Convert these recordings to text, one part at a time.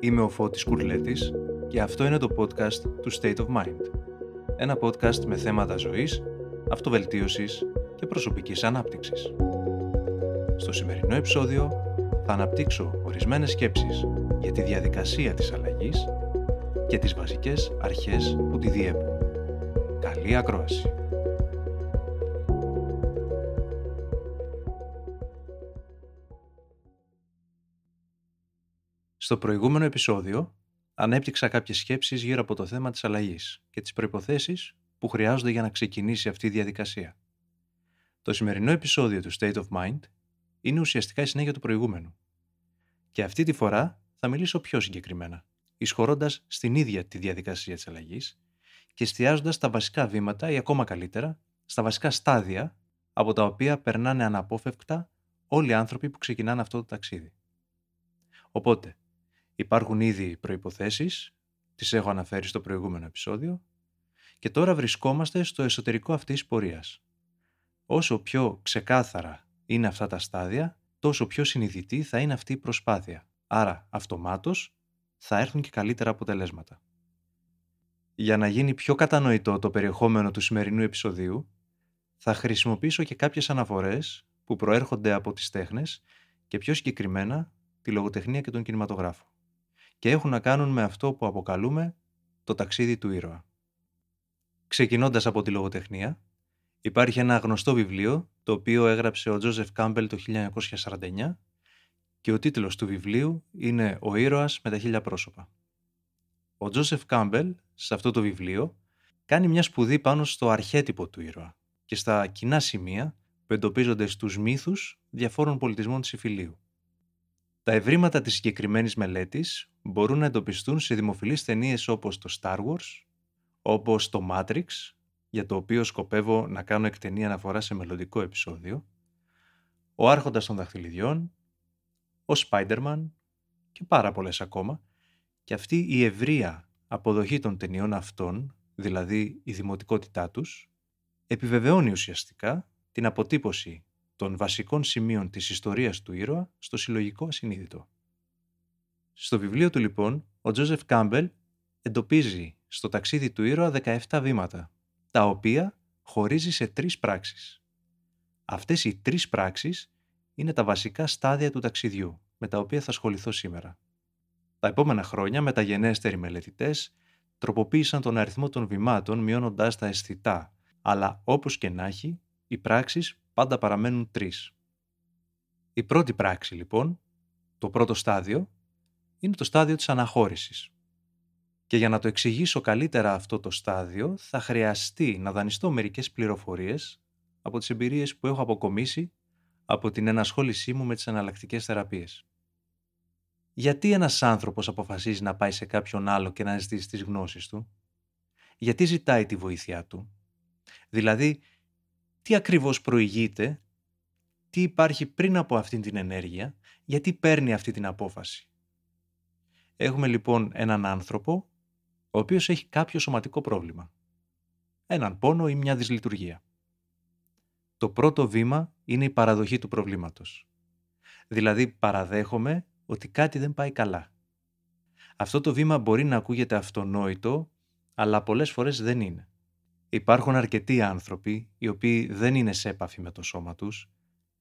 Είμαι ο Φώτης Κουρλέτης και αυτό είναι το podcast του State of Mind. Ένα podcast με θέματα ζωής, αυτοβελτίωσης και προσωπικής ανάπτυξης. Στο σημερινό επεισόδιο θα αναπτύξω ορισμένες σκέψεις για τη διαδικασία της αλλαγής και τις βασικές αρχές που τη διέπουν. Καλή ακρόαση! Στο προηγούμενο επεισόδιο ανέπτυξα κάποιες σκέψεις γύρω από το θέμα της αλλαγής και τις προϋποθέσεις που χρειάζονται για να ξεκινήσει αυτή η διαδικασία. Το σημερινό επεισόδιο του State of Mind είναι ουσιαστικά η συνέχεια του προηγούμενου. Και αυτή τη φορά θα μιλήσω πιο συγκεκριμένα, εισχωρώντας στην ίδια τη διαδικασία της αλλαγής και εστιάζοντας στα βασικά βήματα ή ακόμα καλύτερα, στα βασικά στάδια από τα οποία περνάνε αναπόφευκτα όλοι οι άνθρωποι που ξεκινάνε αυτό το ταξίδι. Οπότε, Υπάρχουν ήδη προϋποθέσεις, τις έχω αναφέρει στο προηγούμενο επεισόδιο, και τώρα βρισκόμαστε στο εσωτερικό αυτής της πορείας. Όσο πιο ξεκάθαρα είναι αυτά τα στάδια, τόσο πιο συνειδητή θα είναι αυτή η προσπάθεια. Άρα, αυτομάτως, θα έρθουν και καλύτερα αποτελέσματα. Για να γίνει πιο κατανοητό το περιεχόμενο του σημερινού επεισοδίου, θα χρησιμοποιήσω και κάποιες αναφορές που προέρχονται από τις τέχνες και πιο συγκεκριμένα τη λογοτεχνία και τον κινηματογράφο και έχουν να κάνουν με αυτό που αποκαλούμε το ταξίδι του ήρωα. Ξεκινώντας από τη λογοτεχνία, υπάρχει ένα γνωστό βιβλίο το οποίο έγραψε ο Τζόζεφ Κάμπελ το 1949 και ο τίτλος του βιβλίου είναι «Ο ήρωας με τα χίλια πρόσωπα». Ο Τζόσεφ Κάμπελ σε αυτό το βιβλίο κάνει μια σπουδή πάνω στο αρχέτυπο του ήρωα και στα κοινά σημεία που εντοπίζονται στους μύθους διαφόρων πολιτισμών της Ιφιλίου. Τα ευρήματα της συγκεκριμένης μελέτης μπορούν να εντοπιστούν σε δημοφιλείς ταινίες όπως το Star Wars, όπως το Matrix, για το οποίο σκοπεύω να κάνω εκτενή αναφορά σε μελλοντικό επεισόδιο, ο Άρχοντας των Δαχτυλιδιών, ο Spider-Man και πάρα πολλές ακόμα, και αυτή η ευρεία αποδοχή των ταινιών αυτών, δηλαδή η δημοτικότητά τους, επιβεβαιώνει ουσιαστικά την αποτύπωση των βασικών σημείων της ιστορίας του ήρωα στο συλλογικό ασυνείδητο. Στο βιβλίο του λοιπόν, ο Τζόζεφ Κάμπελ εντοπίζει στο ταξίδι του ήρωα 17 βήματα, τα οποία χωρίζει σε τρεις πράξεις. Αυτές οι τρεις πράξεις είναι τα βασικά στάδια του ταξιδιού, με τα οποία θα ασχοληθώ σήμερα. Τα επόμενα χρόνια, μεταγενέστεροι μελετητές τροποποίησαν τον αριθμό των βημάτων μειώνοντας τα αισθητά, αλλά όπως και να έχει, οι πράξεις πάντα παραμένουν τρεις. Η πρώτη πράξη λοιπόν, το πρώτο στάδιο, είναι το στάδιο της αναχώρησης. Και για να το εξηγήσω καλύτερα αυτό το στάδιο, θα χρειαστεί να δανειστώ μερικές πληροφορίες από τις εμπειρίες που έχω αποκομίσει από την ενασχόλησή μου με τις εναλλακτικές θεραπείες. Γιατί ένας άνθρωπος αποφασίζει να πάει σε κάποιον άλλο και να ζητήσει τις γνώσεις του; Γιατί ζητάει τη βοήθειά του; Δηλαδή, τι ακριβώς προηγείται, τι υπάρχει πριν από αυτή την ενέργεια, γιατί παίρνει αυτή την απόφαση; Έχουμε λοιπόν έναν άνθρωπο, ο οποίος έχει κάποιο σωματικό πρόβλημα. Έναν πόνο ή μια δυσλειτουργία. Το πρώτο βήμα είναι η παραδοχή του προβλήματος. Δηλαδή παραδέχομαι ότι κάτι δεν πάει καλά. Αυτό το βήμα μπορεί να ακούγεται αυτονόητο, αλλά πολλές φορές δεν είναι. Υπάρχουν αρκετοί άνθρωποι οι οποίοι δεν είναι σε έπαφη με το σώμα τους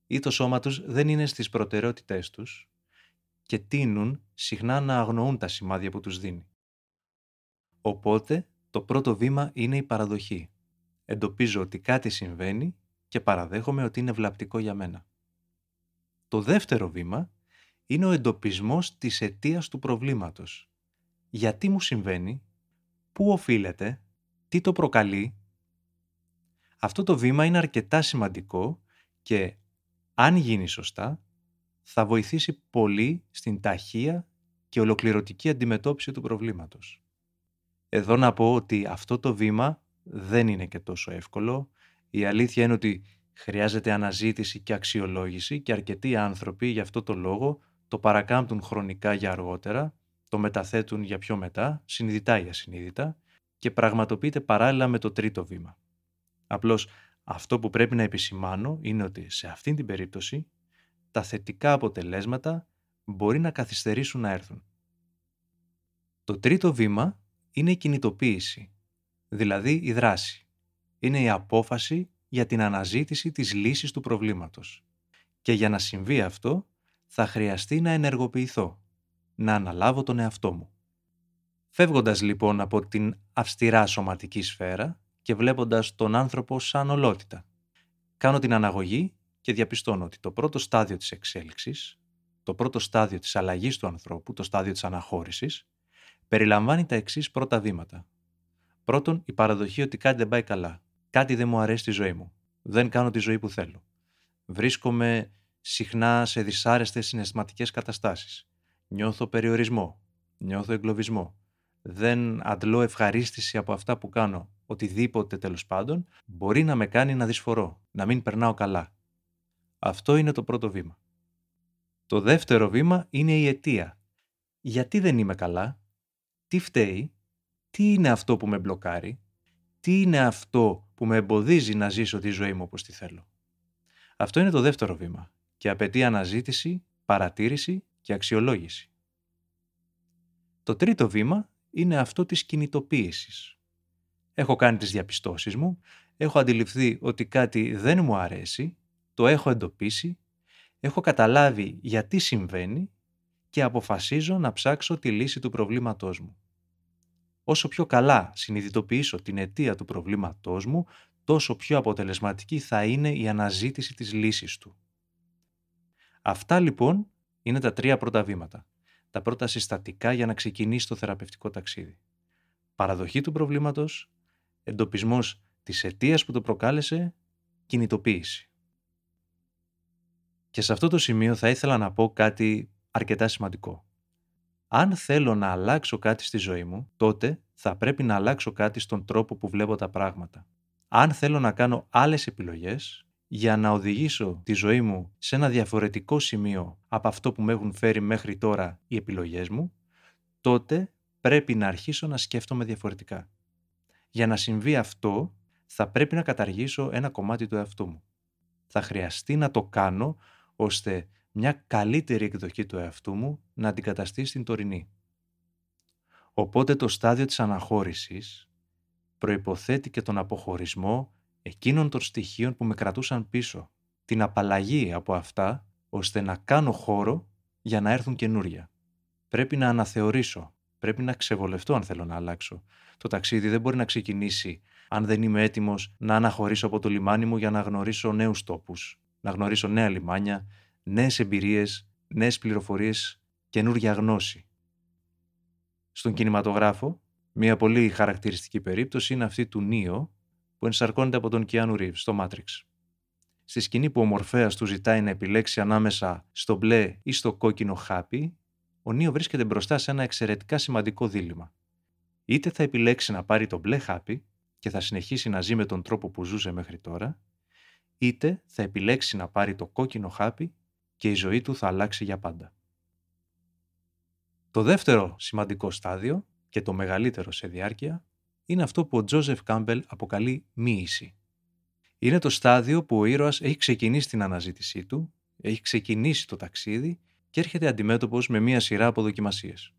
ή το σώμα τους δεν είναι στις προτεραιότητές τους και τείνουν συχνά να αγνοούν τα σημάδια που τους δίνει. Οπότε, το πρώτο βήμα είναι η παραδοχή. Εντοπίζω ότι κάτι συμβαίνει και παραδέχομαι ότι είναι βλαπτικό για μένα. Το δεύτερο βήμα είναι ο εντοπισμός της αιτίας του προβλήματος. Γιατί μου συμβαίνει, πού οφείλεται, τι το προκαλεί. Αυτό το βήμα είναι αρκετά σημαντικό και αν γίνει σωστά, θα βοηθήσει πολύ στην ταχεία και ολοκληρωτική αντιμετώπιση του προβλήματος. Εδώ να πω ότι αυτό το βήμα δεν είναι και τόσο εύκολο. Η αλήθεια είναι ότι χρειάζεται αναζήτηση και αξιολόγηση και αρκετοί άνθρωποι για αυτό το λόγο το παρακάμπτουν χρονικά για αργότερα, το μεταθέτουν για πιο μετά, συνειδητά ή ασυνείδητα και πραγματοποιείται παράλληλα με το τρίτο βήμα. Απλώς αυτό που πρέπει να επισημάνω είναι ότι σε αυτήν την περίπτωση τα θετικά αποτελέσματα μπορεί να καθυστερήσουν να έρθουν. Το τρίτο βήμα είναι η κινητοποίηση, δηλαδή η δράση. Είναι η απόφαση για την αναζήτηση της λύσης του προβλήματος. Και για να συμβεί αυτό, θα χρειαστεί να ενεργοποιηθώ, να αναλάβω τον εαυτό μου. Φεύγοντας λοιπόν από την αυστηρά σωματική σφαίρα και βλέποντας τον άνθρωπο σαν ολότητα, κάνω την αναγωγή και διαπιστώνω ότι το πρώτο στάδιο της εξέλιξης, το πρώτο στάδιο της αλλαγής του ανθρώπου, το στάδιο της αναχώρησης, περιλαμβάνει τα εξής πρώτα βήματα. Πρώτον, η παραδοχή ότι κάτι δεν πάει καλά. Κάτι δεν μου αρέσει στη ζωή μου. Δεν κάνω τη ζωή που θέλω. Βρίσκομαι συχνά σε δυσάρεστες συναισθηματικές καταστάσεις. Νιώθω περιορισμό. Νιώθω εγκλωβισμό. Δεν αντλώ ευχαρίστηση από αυτά που κάνω. Οτιδήποτε τέλος πάντων μπορεί να με κάνει να δυσφορώ, να μην περνάω καλά. Αυτό είναι το πρώτο βήμα. Το δεύτερο βήμα είναι η αιτία. Γιατί δεν είμαι καλά, τι φταίει, τι είναι αυτό που με μπλοκάρει, τι είναι αυτό που με εμποδίζει να ζήσω τη ζωή μου όπως τη θέλω; Αυτό είναι το δεύτερο βήμα και απαιτεί αναζήτηση, παρατήρηση και αξιολόγηση. Το τρίτο βήμα είναι αυτό της κινητοποίησης. Έχω κάνει τις διαπιστώσεις μου, έχω αντιληφθεί ότι κάτι δεν μου αρέσει, το έχω εντοπίσει, έχω καταλάβει γιατί συμβαίνει και αποφασίζω να ψάξω τη λύση του προβλήματός μου. Όσο πιο καλά συνειδητοποιήσω την αιτία του προβλήματός μου, τόσο πιο αποτελεσματική θα είναι η αναζήτηση της λύσης του. Αυτά λοιπόν είναι τα τρία πρώτα βήματα. Τα πρώτα συστατικά για να ξεκινήσει το θεραπευτικό ταξίδι. Παραδοχή του προβλήματος, εντοπισμός της αιτίας που το προκάλεσε, κινητοποίηση. Και σε αυτό το σημείο θα ήθελα να πω κάτι αρκετά σημαντικό. Αν θέλω να αλλάξω κάτι στη ζωή μου, τότε θα πρέπει να αλλάξω κάτι στον τρόπο που βλέπω τα πράγματα. Αν θέλω να κάνω άλλες επιλογές για να οδηγήσω τη ζωή μου σε ένα διαφορετικό σημείο από αυτό που με έχουν φέρει μέχρι τώρα οι επιλογές μου, τότε πρέπει να αρχίσω να σκέφτομαι διαφορετικά. Για να συμβεί αυτό, θα πρέπει να καταργήσω ένα κομμάτι του εαυτού μου. Θα χρειαστεί να το κάνω ώστε μια καλύτερη εκδοχή του εαυτού μου να αντικαταστήσει την τωρινή. Οπότε το στάδιο της αναχώρησης προϋποθέτει και τον αποχωρισμό εκείνων των στοιχείων που με κρατούσαν πίσω, την απαλλαγή από αυτά ώστε να κάνω χώρο για να έρθουν καινούρια. Πρέπει να αναθεωρήσω, πρέπει να ξεβολευτώ αν θέλω να αλλάξω. Το ταξίδι δεν μπορεί να ξεκινήσει αν δεν είμαι έτοιμος να αναχωρήσω από το λιμάνι μου για να γνωρίσω νέους τόπους, να γνωρίσω νέα λιμάνια, νέες εμπειρίες, νέες πληροφορίες, καινούργια γνώση. Στον κινηματογράφο, μια πολύ χαρακτηριστική περίπτωση είναι αυτή του Νίο, που ενσαρκώνεται από τον Κιάνου Ρίβς στο Matrix. Στη σκηνή που ο Μορφέας του ζητάει να επιλέξει ανάμεσα στο μπλε ή στο κόκκινο χάπι, ο Νίο βρίσκεται μπροστά σε ένα εξαιρετικά σημαντικό δίλημα. Είτε θα επιλέξει να πάρει το μπλε χάπι και θα συνεχίσει να ζει με τον τρόπο που ζούσε μέχρι τώρα, είτε θα επιλέξει να πάρει το κόκκινο χάπι και η ζωή του θα αλλάξει για πάντα. Το δεύτερο σημαντικό στάδιο και το μεγαλύτερο σε διάρκεια είναι αυτό που ο Τζόζεφ Κάμπελ αποκαλεί μοίηση. Είναι το στάδιο που ο ήρωας έχει ξεκινήσει την αναζήτησή του, έχει ξεκινήσει το ταξίδι και έρχεται αντιμέτωπος με μία σειρά από δοκιμασίες.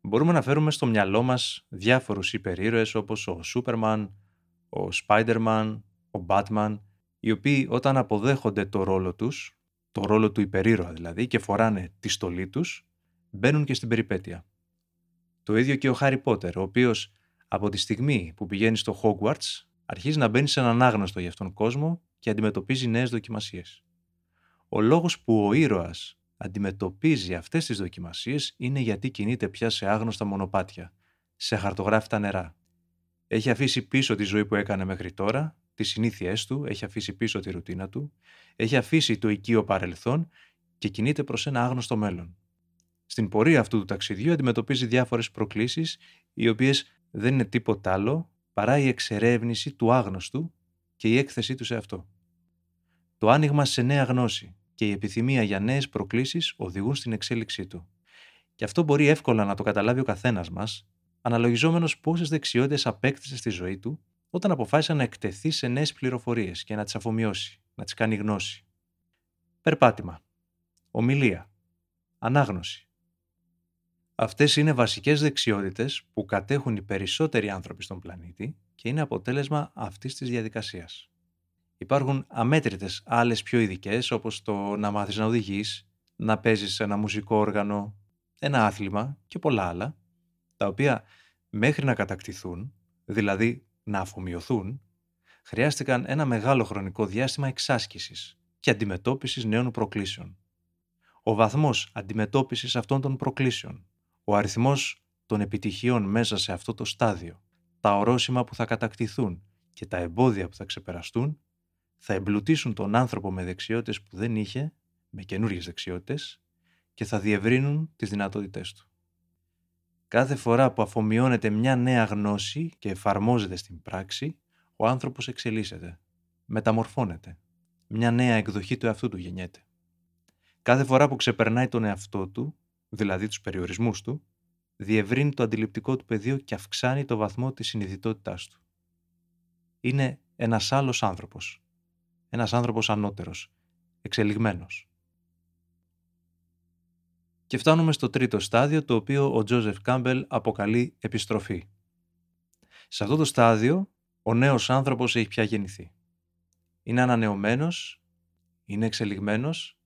Μπορούμε να φέρουμε στο μυαλό μας διάφορους υπερήρωες όπως ο Σούπερμαν, ο Σπάιντερμαν, ο Μπάτμαν, οι οποίοι όταν αποδέχονται το ρόλο τους το ρόλο του υπερήρωα δηλαδή και φοράνε τη στολή τους, μπαίνουν και στην περιπέτεια. Το ίδιο και ο Χάρι Πότερ, ο οποίος από τη στιγμή που πηγαίνει στο Hogwarts αρχίζει να μπαίνει σε έναν άγνωστο για αυτόν κόσμο και αντιμετωπίζει νέες δοκιμασίες. Ο λόγος που ο ήρωας αντιμετωπίζει αυτές τις δοκιμασίες είναι γιατί κινείται πια σε άγνωστα μονοπάτια, σε χαρτογράφητα νερά. Έχει αφήσει πίσω τη ζωή που έκανε μέχρι τώρα τις συνήθειές του, έχει αφήσει πίσω τη ρουτίνα του, έχει αφήσει το οικείο παρελθόν και κινείται προς ένα άγνωστο μέλλον. Στην πορεία αυτού του ταξιδιού αντιμετωπίζει διάφορες προκλήσεις, οι οποίες δεν είναι τίποτα άλλο παρά η εξερεύνηση του άγνωστου και η έκθεσή του σε αυτό. Το άνοιγμα σε νέα γνώση και η επιθυμία για νέες προκλήσεις οδηγούν στην εξέλιξή του. Και αυτό μπορεί εύκολα να το καταλάβει ο καθένας μας, αναλογιζόμενος πόσες δεξιότητες απέκτησε στη ζωή του όταν αποφάσισε να εκτεθεί σε νέες πληροφορίες και να τις αφομοιώσει, να τις κάνει γνώση. Περπάτημα. Ομιλία. Ανάγνωση. Αυτές είναι βασικές δεξιότητες που κατέχουν οι περισσότεροι άνθρωποι στον πλανήτη και είναι αποτέλεσμα αυτής της διαδικασίας. Υπάρχουν αμέτρητες άλλες πιο ειδικές, όπως το να μάθεις να οδηγείς, να παίζεις ένα μουσικό όργανο, ένα άθλημα και πολλά άλλα, τα οποία μέχρι να κατακτηθούν, δηλαδή να αφομοιωθούν, χρειάστηκαν ένα μεγάλο χρονικό διάστημα εξάσκησης και αντιμετώπισης νέων προκλήσεων. Ο βαθμός αντιμετώπισης αυτών των προκλήσεων, ο αριθμός των επιτυχιών μέσα σε αυτό το στάδιο, τα ορόσημα που θα κατακτηθούν και τα εμπόδια που θα ξεπεραστούν, θα εμπλουτίσουν τον άνθρωπο με δεξιότητες που δεν είχε, με καινούριες δεξιότητες, και θα διευρύνουν τις δυνατότητές του. Κάθε φορά που αφομοιώνεται μια νέα γνώση και εφαρμόζεται στην πράξη, ο άνθρωπος εξελίσσεται, μεταμορφώνεται. Μια νέα εκδοχή του εαυτού του γεννιέται. Κάθε φορά που ξεπερνάει τον εαυτό του, δηλαδή τους περιορισμούς του, διευρύνει το αντιληπτικό του πεδίο και αυξάνει το βαθμό της συνειδητότητάς του. Είναι ένας άλλος άνθρωπος. Ένας άνθρωπος ανώτερος, εξελιγμένος. Και φτάνουμε στο τρίτο στάδιο, το οποίο ο Τζόζεφ Κάμπελ αποκαλεί επιστροφή. Σε αυτό το στάδιο, ο νέος άνθρωπος έχει πια γεννηθεί. Είναι ανανεωμένος, είναι εξελιγμένος,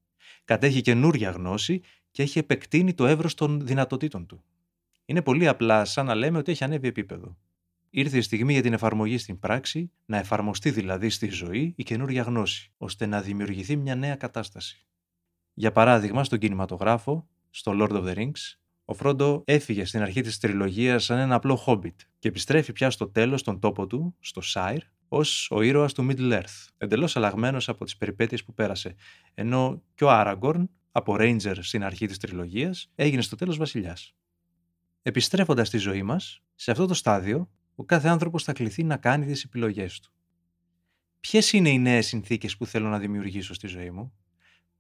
κατέχει καινούρια γνώση και έχει επεκτείνει το εύρος των δυνατοτήτων του. Είναι πολύ απλά σαν να λέμε ότι έχει ανέβει επίπεδο. Ήρθε η στιγμή για την εφαρμογή στην πράξη, να εφαρμοστεί δηλαδή στη ζωή η καινούρια γνώση, ώστε να δημιουργηθεί μια νέα κατάσταση. Για παράδειγμα, στον κινηματογράφο, στο Lord of the Rings, ο Φρόντο έφυγε στην αρχή της τριλογίας σαν ένα απλό χόμπιτ και επιστρέφει πια στο τέλος στον τόπο του, στο Σάιρ, ως ο ήρωας του Middle Earth, εντελώς αλλαγμένος από τις περιπέτειες που πέρασε, ενώ και ο Άραγκορν, από Ranger στην αρχή της τριλογίας, έγινε στο τέλος βασιλιάς. Επιστρέφοντας στη ζωή μας, σε αυτό το στάδιο, ο κάθε άνθρωπος θα κληθεί να κάνει τις επιλογές του. Ποιες είναι οι νέες συνθήκες που θέλω να δημιουργήσω στη ζωή μου,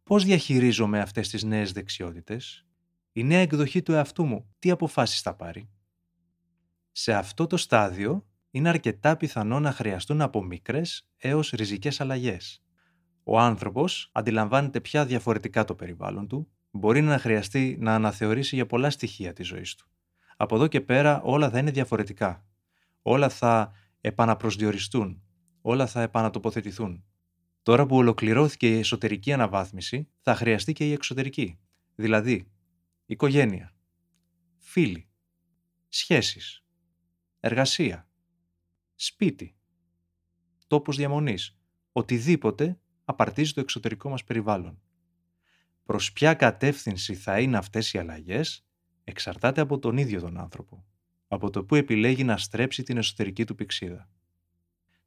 πώς διαχειρίζομαι αυτές τις νέες δεξιότητες, η νέα εκδοχή του εαυτού μου τι αποφάσεις θα πάρει; Σε αυτό το στάδιο είναι αρκετά πιθανό να χρειαστούν από μικρές έως ριζικές αλλαγές. Ο άνθρωπος αντιλαμβάνεται πια διαφορετικά το περιβάλλον του, μπορεί να χρειαστεί να αναθεωρήσει για πολλά στοιχεία της ζωής του. Από εδώ και πέρα όλα θα είναι διαφορετικά. Όλα θα επαναπροσδιοριστούν, όλα θα επανατοποθετηθούν. Τώρα που ολοκληρώθηκε η εσωτερική αναβάθμιση, θα χρειαστεί και η εξωτερική. Δηλαδή, οικογένεια, φίλοι, σχέσεις, εργασία, σπίτι, τόπος διαμονής, οτιδήποτε απαρτίζει το εξωτερικό μας περιβάλλον. Προς ποια κατεύθυνση θα είναι αυτές οι αλλαγές εξαρτάται από τον ίδιο τον άνθρωπο, από το που επιλέγει να στρέψει την εσωτερική του πηξίδα.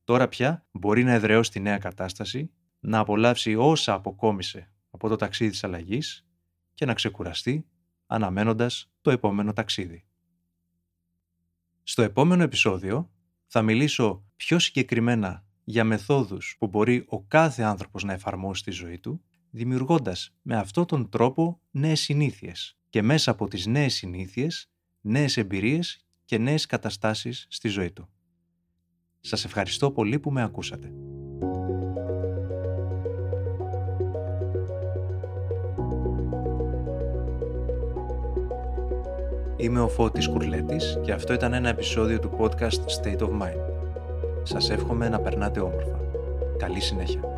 Τώρα πια μπορεί να εδραιώσει τη νέα κατάσταση, να απολαύσει όσα αποκόμισε από το ταξίδι της αλλαγής και να ξεκουραστεί αναμένοντας το επόμενο ταξίδι. Στο επόμενο επεισόδιο θα μιλήσω πιο συγκεκριμένα για μεθόδους που μπορεί ο κάθε άνθρωπος να εφαρμόσει στη ζωή του, δημιουργώντας με αυτόν τον τρόπο νέες συνήθειες και μέσα από τις νέες συνήθειες, νέες εμπειρίες και νέες καταστάσεις στη ζωή του. Σας ευχαριστώ πολύ που με ακούσατε. Είμαι ο Φώτης Κουρλέτης και αυτό ήταν ένα επεισόδιο του podcast State of Mind. Σας εύχομαι να περνάτε όμορφα. Καλή συνέχεια.